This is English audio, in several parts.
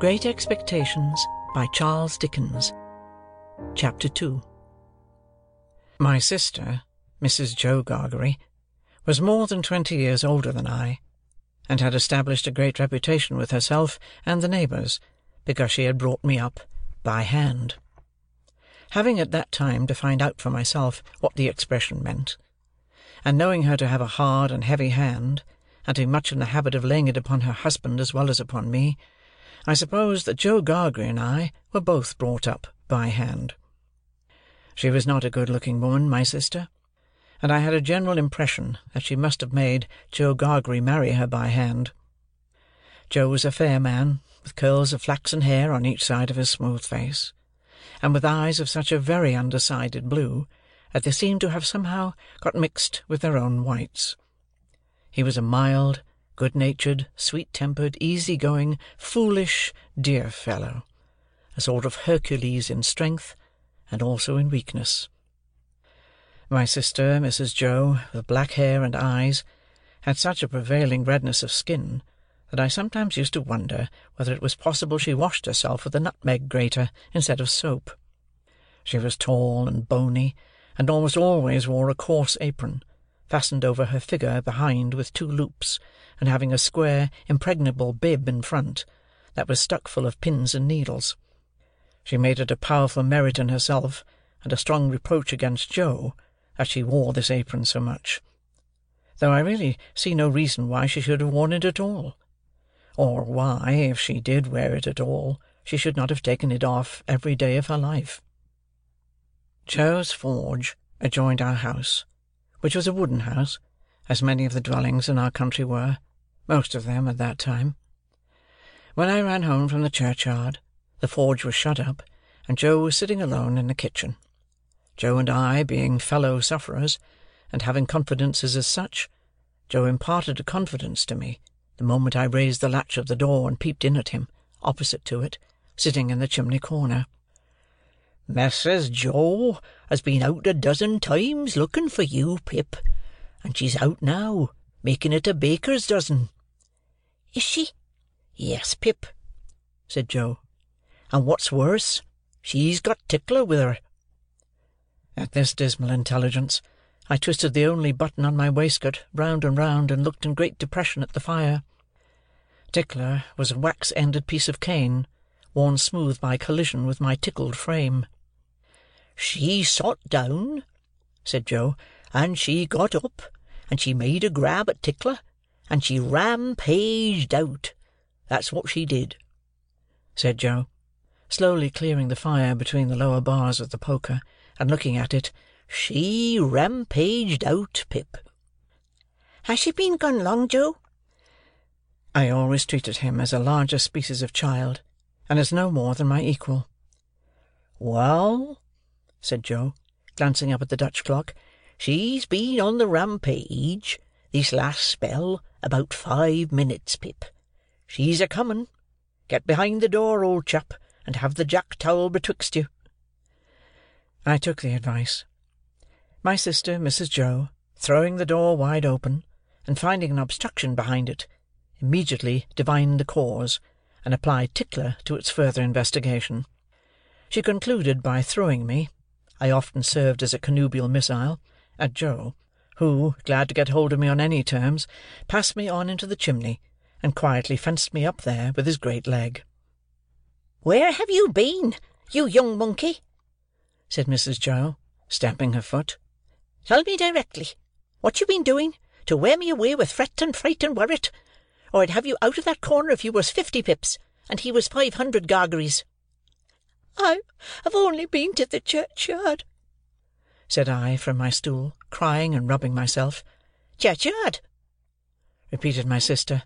Great Expectations by Charles Dickens Chapter 2 My sister, Mrs. Joe Gargery, was more than twenty years older than I, and had established a great reputation with herself and the neighbours, because she had brought me up by hand. Having at that time to find out for myself what the expression meant, and knowing her to have a hard and heavy hand, and to be much in the habit of laying it upon her husband as well as upon me, I suppose that Joe Gargery and I were both brought up by hand. She was not a good-looking woman, my sister, and I had a general impression that she must have made Joe Gargery marry her by hand. Joe was a fair man, with curls of flaxen hair on each side of his smooth face, and with eyes of such a very undecided blue that they seemed to have somehow got mixed with their own whites. He was a mild, good-natured, sweet-tempered, easy-going, foolish, dear fellow; a sort of Hercules in strength, and also in weakness. My sister, Mrs. Joe, with black hair and eyes, had such a prevailing redness of skin, that I sometimes used to wonder whether it was possible she washed herself with a nutmeg grater instead of soap. She was tall and bony, and almost always wore a coarse apron, fastened over her figure behind with two loops, and having a square impregnable bib in front, that was stuck full of pins and needles. She made it a powerful merit in herself, and a strong reproach against Joe, that she wore this apron so much; though I really see no reason why she should have worn it at all, or why, if she did wear it at all, she should not have taken it off every day of her life. Joe's forge adjoined our house, which was a wooden house, as many of the dwellings in our country were most of them at that time. When I ran home from the churchyard, the forge was shut up, and Joe was sitting alone in the kitchen. Joe and I being fellow sufferers, and having confidences as such, Joe imparted a confidence to me the moment I raised the latch of the door and peeped in at him, opposite to it, sitting in the chimney corner. "Mrs. Joe has been out a dozen times looking for you, Pip, and she's out now, making it a baker's dozen. Is she? Yes, Pip," said Joe. "And what's worse, she's got Tickler with her." At this dismal intelligence, I twisted the only button on my waistcoat round and round, and looked in great depression at the fire. Tickler was a wax-ended piece of cane, worn smooth by collision with my tickled frame. "She sot down," said Joe, "and she got up, and she made a grab at Tickler and she rampaged out. That's what she did," said Joe, slowly clearing the fire between the lower bars of the poker, and looking at it. "She rampaged out, Pip." "Has she been gone long, Joe?" I always treated him as a larger species of child, and as no more than my equal. "Well," said Joe, glancing up at the Dutch clock, "she's been on the rampage this last spell, about five minutes, Pip. She's a coming. Get behind the door, old chap, and have the jack towel betwixt you." I took the advice. My sister, Mrs. Joe, throwing the door wide open, and finding an obstruction behind it, immediately divined the cause, and applied Tickler to its further investigation. She concluded by throwing me (I often served as a connubial missile) at Joe who, glad to get hold of me on any terms, passed me on into the chimney, and quietly fenced me up there with his great leg. "Where have you been, you young monkey?" said Mrs. Joe, stamping her foot. "Tell me directly what you've been doing to wear me away with fret and fright and worrit, or I'd have you out of that corner if you was fifty pips, and he was five hundred Gargerys." "I have only been to the churchyard," said I, from my stool, crying and rubbing myself. "Churchyard!" repeated my sister.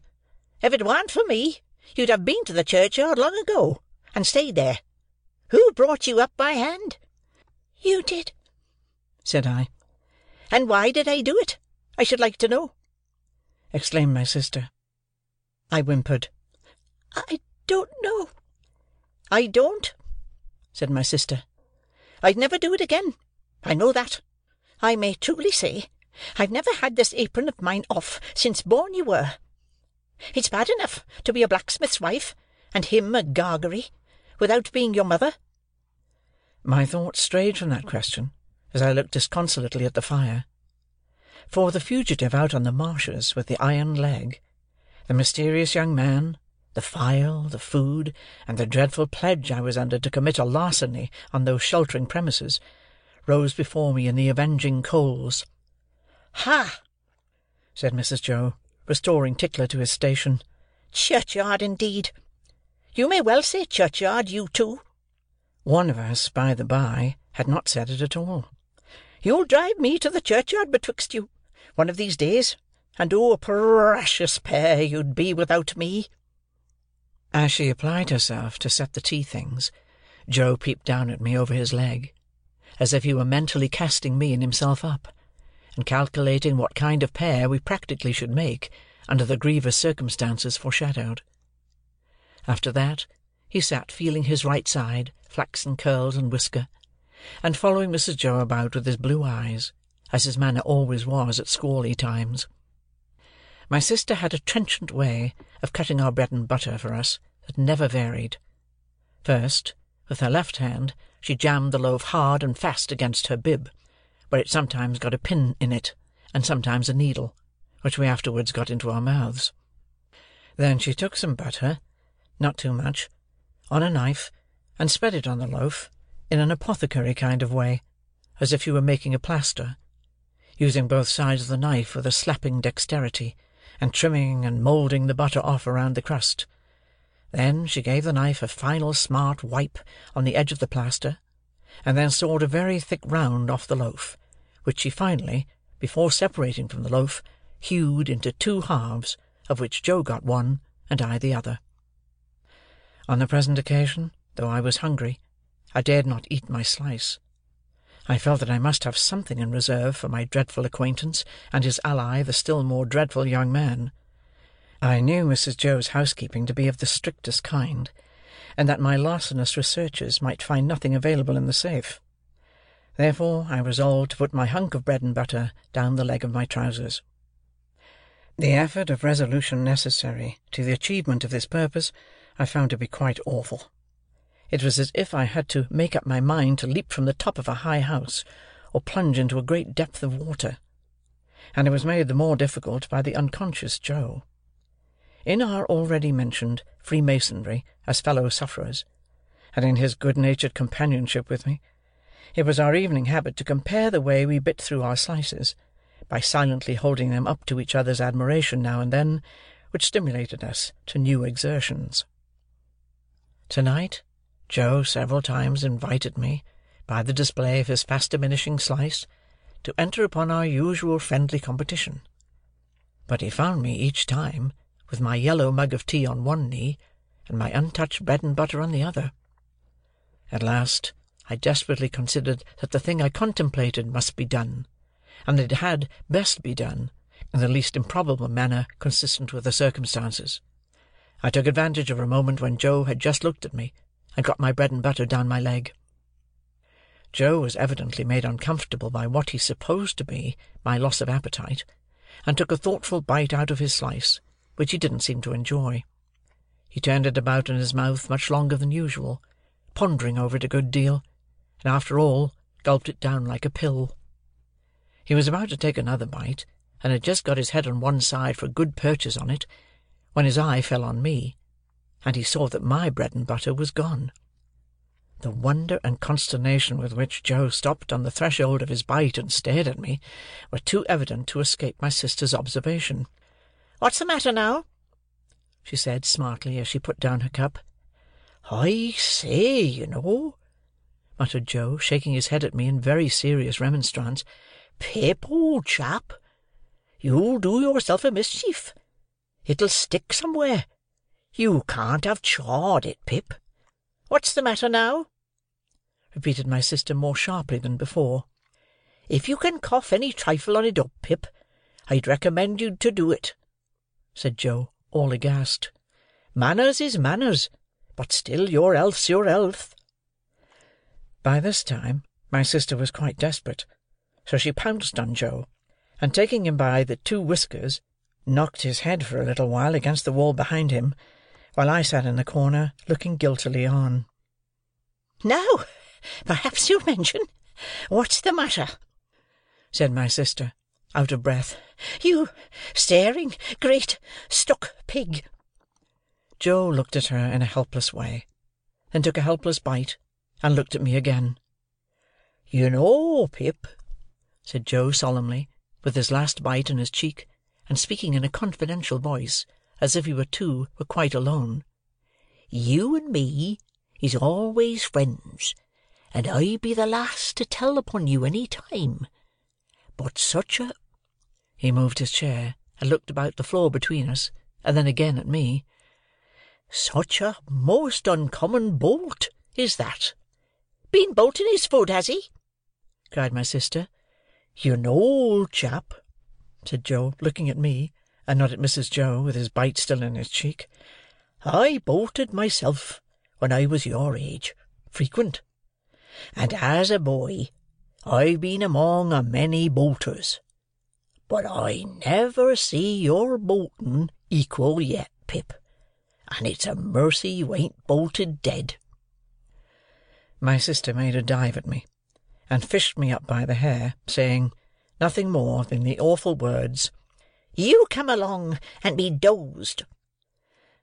"If it warn't for me, you'd have been to the churchyard long ago, and stayed there. Who brought you up by hand?" "You did," said I. "And why did I do it, I should like to know?" exclaimed my sister. I whimpered. "I don't know." "I don't," said my sister. "I'd never do it again. I know that. I may truly say, I've never had this apron of mine off since born you were. It's bad enough to be a blacksmith's wife, and him a Gargery, without being your mother?" My thoughts strayed from that question, as I looked disconsolately at the fire. For the fugitive out on the marshes with the iron leg, the mysterious young man, the file, the food, and the dreadful pledge I was under to commit a larceny on those sheltering premises, rose before me in the avenging coals. "Ha!" said Mrs. Joe, restoring Tickler to his station. "Churchyard, indeed! You may well say churchyard, you two." One of us, by the bye, had not said it at all. "You'll drive me to the churchyard betwixt you, one of these days, and oh, a precious pair you'd be without me!" As she applied herself to set the tea things, Joe peeped down at me over his leg, as if he were mentally casting me and himself up, and calculating what kind of pair we practically should make, under the grievous circumstances foreshadowed. After that, he sat feeling his right side, flaxen curls and whisker, and following Mrs. Joe about with his blue eyes, as his manner always was at squally times. My sister had a trenchant way of cutting our bread and butter for us that never varied. First, with her left hand, she jammed the loaf hard and fast against her bib, where it sometimes got a pin in it, and sometimes a needle, which we afterwards got into our mouths. Then she took some butter, not too much, on a knife, and spread it on the loaf, in an apothecary kind of way, as if she were making a plaster, using both sides of the knife with a slapping dexterity, and trimming and moulding the butter off around the crust. Then she gave the knife a final smart wipe on the edge of the plaster, and then sawed a very thick round off the loaf, which she finally, before separating from the loaf, hewed into two halves, of which Joe got one, and I the other. On the present occasion, though I was hungry, I dared not eat my slice. I felt that I must have something in reserve for my dreadful acquaintance and his ally the still more dreadful young man. I knew Mrs. Joe's housekeeping to be of the strictest kind, and that my larcenous researches might find nothing available in the safe. Therefore I resolved to put my hunk of bread and butter down the leg of my trousers. The effort of resolution necessary to the achievement of this purpose I found to be quite awful. It was as if I had to make up my mind to leap from the top of a high house, or plunge into a great depth of water; and it was made the more difficult by the unconscious Joe. In our already mentioned freemasonry as fellow sufferers, and in his good-natured companionship with me, it was our evening habit to compare the way we bit through our slices, by silently holding them up to each other's admiration now and then, which stimulated us to new exertions. To-night Joe several times invited me, by the display of his fast diminishing slice, to enter upon our usual friendly competition; but he found me each time with my yellow mug of tea on one knee, and my untouched bread and butter on the other. At last, I desperately considered that the thing I contemplated must be done, and that it had best be done in the least improbable manner consistent with the circumstances. I took advantage of a moment when Joe had just looked at me and got my bread and butter down my leg. Joe was evidently made uncomfortable by what he supposed to be my loss of appetite, and took a thoughtful bite out of his slice, which he didn't seem to enjoy. He turned it about in his mouth much longer than usual, pondering over it a good deal, and after all gulped it down like a pill. He was about to take another bite, and had just got his head on one side for a good purchase on it, when his eye fell on me and he saw that my bread and butter was gone. The wonder and consternation with which Joe stopped on the threshold of his bite and stared at me, were too evident to escape my sister's observation. "What's the matter now?" she said smartly, as she put down her cup. "I say, you know," muttered Joe, shaking his head at me in very serious remonstrance. "Pip, old chap, you'll do yourself a mischief. It'll stick somewhere. You can't have chawed it, Pip. What's the matter now?" repeated my sister more sharply than before. "If you can cough any trifle on it up, Pip, I'd recommend you to do it," said Joe, all aghast. "Manners is manners, but still your health's your health." By this time my sister was quite desperate, so she pounced on Joe, and taking him by the two whiskers, knocked his head for a little while against the wall behind him while I sat in the corner, looking guiltily on. "Now, perhaps you'll mention what's the matter," said my sister, out of breath. "You staring, great, stuck pig!" Joe looked at her in a helpless way, then took a helpless bite, and looked at me again. "You know, Pip," said Joe solemnly, with his last bite in his cheek, and speaking in a confidential voice, as if we two were quite alone, "you and me is always friends, and I'd be the last to tell upon you any time. But such a—" He moved his chair, and looked about the floor between us, and then again at me. "Such a most uncommon bolt is that. Been bolting his foot, has he?" cried my sister. "You know, old chap," said Joe, looking at me, and not at Mrs. Joe, with his bite still in his cheek, "I bolted myself when I was your age, frequent; and as a boy I've been among a many bolters; but I never see your bolting equal yet, Pip, and it's a mercy you ain't bolted dead." My sister made a dive at me, and fished me up by the hair, saying nothing more than the awful words, "You come along and be dozed."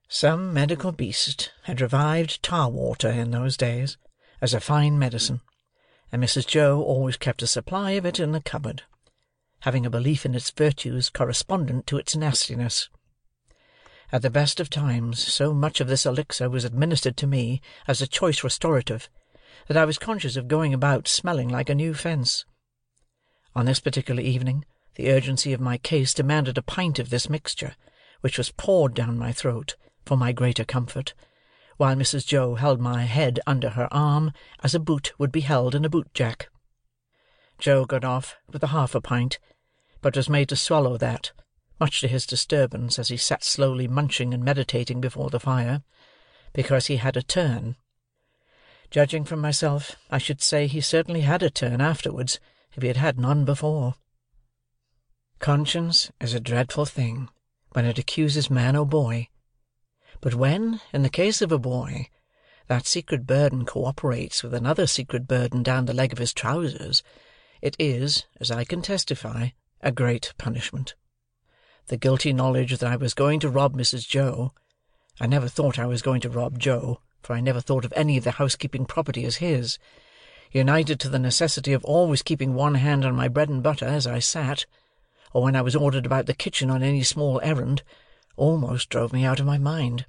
Some medical beast had revived tar water in those days, as a fine medicine, and Mrs. Joe always kept a supply of it in the cupboard, having a belief in its virtues correspondent to its nastiness. At the best of times, so much of this elixir was administered to me as a choice restorative, that I was conscious of going about smelling like a new fence. On this particular evening, the urgency of my case demanded a pint of this mixture, which was poured down my throat, for my greater comfort, while Mrs. Joe held my head under her arm as a boot would be held in a boot-jack. Joe got off with a half a pint, but was made to swallow that, much to his disturbance as he sat slowly munching and meditating before the fire, because he had a turn. Judging from myself, I should say he certainly had a turn afterwards, if he had had none before. Conscience is a dreadful thing when it accuses man or boy. But when, in the case of a boy, that secret burden co-operates with another secret burden down the leg of his trousers, it is, as I can testify, a great punishment. The guilty knowledge that I was going to rob Mrs. Joe (I never thought I was going to rob Joe, for I never thought of any of the housekeeping property as his), united to the necessity of always keeping one hand on my bread and butter as I sat, or when I was ordered about the kitchen on any small errand, almost drove me out of my mind.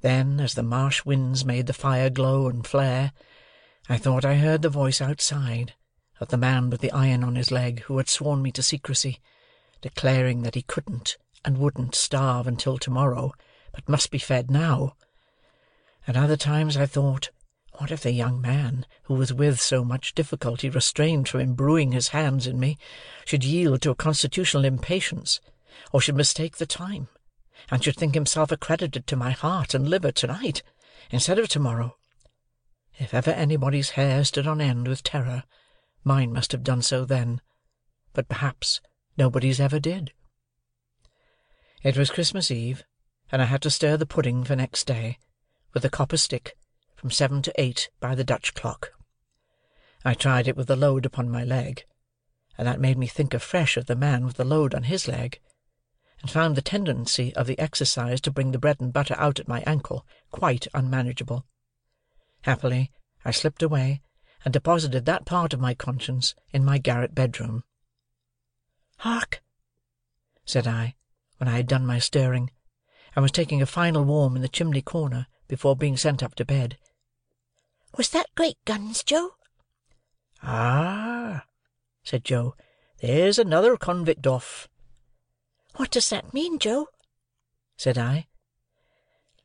Then, as the marsh winds made the fire glow and flare, I thought I heard the voice outside of the man with the iron on his leg who had sworn me to secrecy, declaring that he couldn't and wouldn't starve until to-morrow, but must be fed now. At other times I thought, what if the young man, who was with so much difficulty restrained from imbruing his hands in me, should yield to a constitutional impatience, or should mistake the time, and should think himself accredited to my heart and liver to-night, instead of to-morrow? If ever anybody's hair stood on end with terror, mine must have done so then, but perhaps nobody's ever did. It was Christmas Eve, and I had to stir the pudding for next day, with a copper stick, from seven to eight by the Dutch clock. I tried it with the load upon my leg, and that made me think afresh of the man with the load on his leg, and found the tendency of the exercise to bring the bread and butter out at my ankle quite unmanageable. Happily, I slipped away, and deposited that part of my conscience in my garret bedroom. "Hark!" said I, when I had done my stirring, and was taking a final warm in the chimney corner before being sent up to bed. "Was that great guns, Joe?" "Ah!" said Joe. "There's another convict off." "What does that mean, Joe?" said I.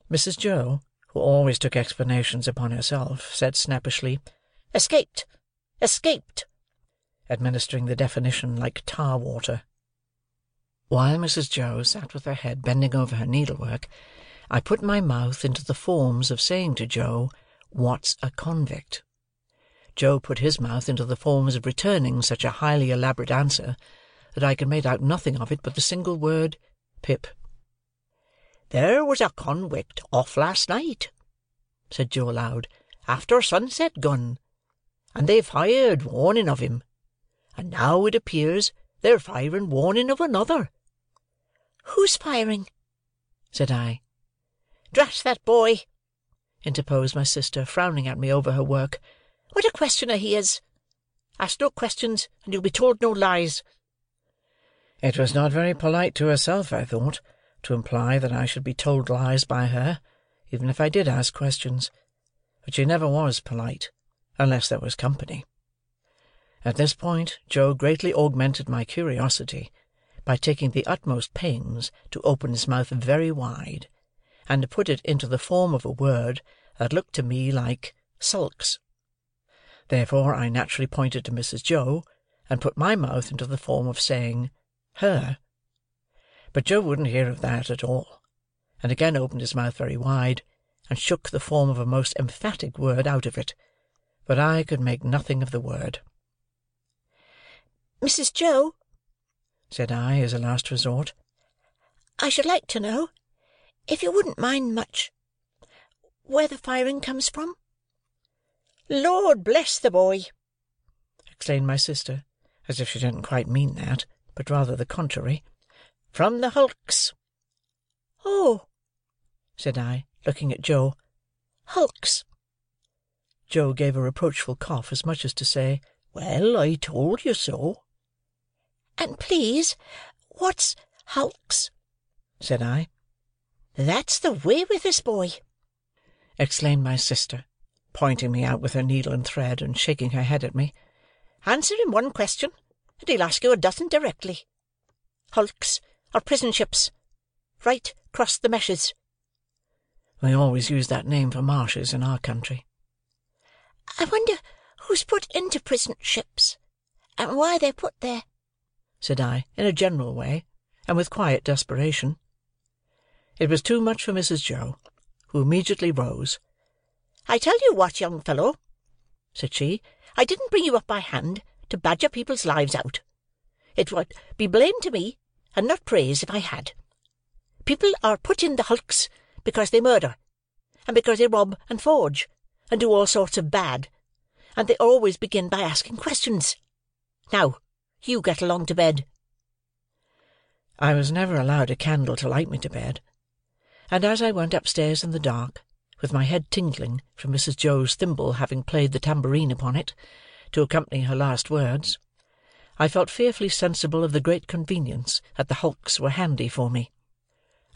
Mrs. Joe, who always took explanations upon herself, said snappishly, "Escaped! Escaped!" administering the definition like tar water. While Mrs. Joe sat with her head bending over her needlework, I put my mouth into the forms of saying to Joe, "What's a convict?" Joe put his mouth into the forms of returning such a highly elaborate answer, that I could make out nothing of it but the single word, "Pip." "There was a conwict off last night," said Joe aloud, "after sunset gone, and they fired warning of him; and now it appears they're firing warning of another." "Who's firing?" said I. "Drat that boy!" Interposed my sister, frowning at me over her work. "What a questioner he is! Ask no questions, and you'll be told no lies." It was not very polite to herself, I thought, to imply that I should be told lies by her, even if I did ask questions; but she never was polite, unless there was company. At this point Joe greatly augmented my curiosity, by taking the utmost pains to open his mouth very wide, and to put it into the form of a word that looked to me like sulks. Therefore I naturally pointed to Mrs. Joe, and put my mouth into the form of saying "her." But Joe wouldn't hear of that at all, and again opened his mouth very wide, and shook the form of a most emphatic word out of it; but I could make nothing of the word. "Mrs. Joe," said I, as a last resort, "I should like to know, if you wouldn't mind much, where the firing comes from." "Lord bless the boy!" exclaimed my sister, as if she didn't quite mean that, but rather the contrary. "From the hulks." "Oh!" said I, looking at Joe. "Hulks!" Joe gave a reproachful cough, as much as to say, "Well, I told you so." "And please, what's hulks?" said I. "That's the way with this boy!" exclaimed my sister, pointing me out with her needle and thread, and shaking her head at me. "Answer him one question, and he'll ask you a dozen directly. Hulks are prison ships, right across the meshes." We always use that name for marshes in our country. "I wonder who's put into prison ships, and why they're put there," said I, in a general way, and with quiet desperation. It was too much for Mrs. Joe, who immediately rose. "I tell you what, young fellow," said she, "I didn't bring you up by hand to badger people's lives out. It would be blame to me, and not praise, if I had. People are put in the hulks because they murder, and because they rob and forge, and do all sorts of bad, and they always begin by asking questions. Now, you get along to bed." I was never allowed a candle to light me to bed; and as I went upstairs in the dark, with my head tingling from Mrs. Joe's thimble having played the tambourine upon it, to accompany her last words, I felt fearfully sensible of the great convenience that the hulks were handy for me.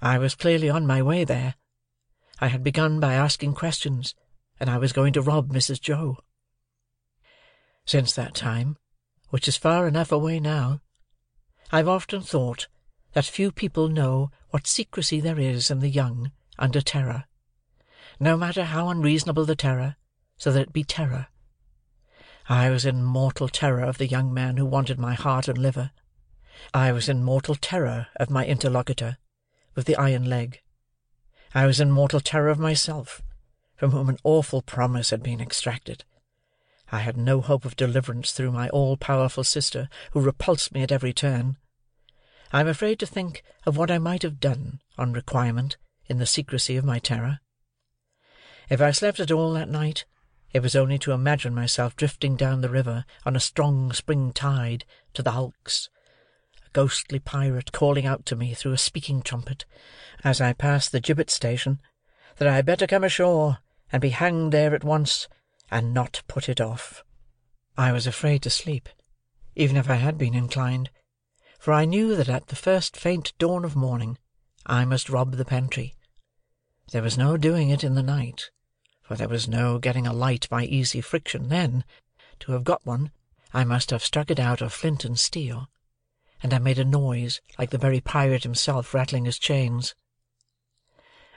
I was clearly on my way there. I had begun by asking questions, and I was going to rob Mrs. Joe. Since that time, which is far enough away now, I have often thought that few people know what secrecy there is in the young under terror, no matter how unreasonable the terror, so that it be terror. I was in mortal terror of the young man who wanted my heart and liver. I was in mortal terror of my interlocutor, with the iron leg. I was in mortal terror of myself, from whom an awful promise had been extracted. I had no hope of deliverance through my all-powerful sister, who repulsed me at every turn. I am afraid to think of what I might have done, on requirement, in the secrecy of my terror. If I slept at all that night, it was only to imagine myself drifting down the river on a strong spring tide to the hulks, a ghostly pirate calling out to me through a speaking trumpet, as I passed the gibbet station, that I had better come ashore and be hanged there at once, and not put it off. I was afraid to sleep, even if I had been inclined, for I knew that at the first faint dawn of morning I must rob the pantry. There was no doing it in the night, for there was no getting a light by easy friction then; to have got one, I must have struck it out of flint and steel, and I made a noise like the very pirate himself rattling his chains.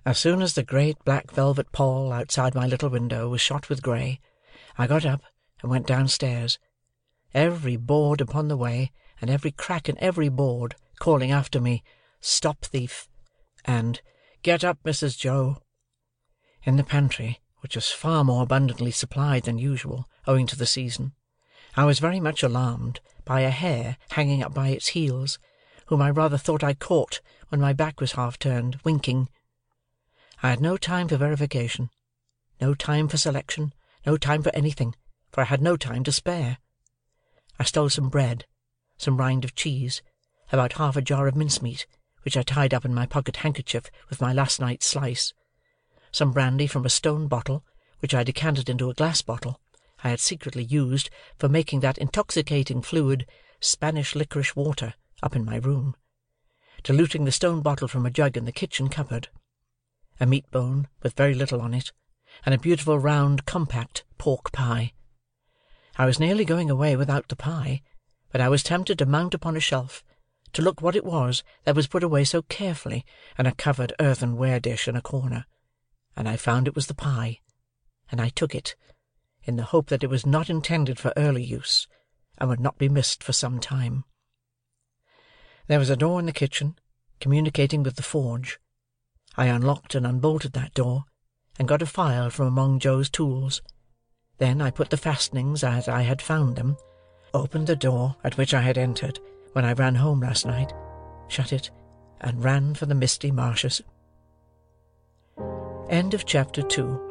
As soon as the great black velvet pall outside my little window was shot with grey, I got up and went downstairs, every board upon the way, and every crack in every board, calling after me, "Stop thief!" and "Get up, Mrs. Joe!" In the pantry which was far more abundantly supplied than usual, owing to the season, I was very much alarmed by a hare hanging up by its heels, whom I rather thought I caught when my back was half turned, winking. I had no time for verification, no time for selection, no time for anything, for I had no time to spare. I stole some bread, some rind of cheese, about half a jar of mincemeat, which I tied up in my pocket handkerchief with my last night's slice, some brandy from a stone bottle, which I decanted into a glass bottle I had secretly used for making that intoxicating fluid, Spanish licorice water, up in my room; diluting the stone bottle from a jug in the kitchen cupboard; a meat bone with very little on it; and a beautiful round compact pork pie. I was nearly going away without the pie, but I was tempted to mount upon a shelf, to look what it was that was put away so carefully in a covered earthenware dish in a corner; and I found it was the pie, and I took it, in the hope that it was not intended for early use, and would not be missed for some time. There was a door in the kitchen, communicating with the forge. I unlocked and unbolted that door, and got a file from among Joe's tools. Then I put the fastenings as I had found them, opened the door at which I had entered when I ran home last night, shut it, and ran for the misty marshes. End of chapter two.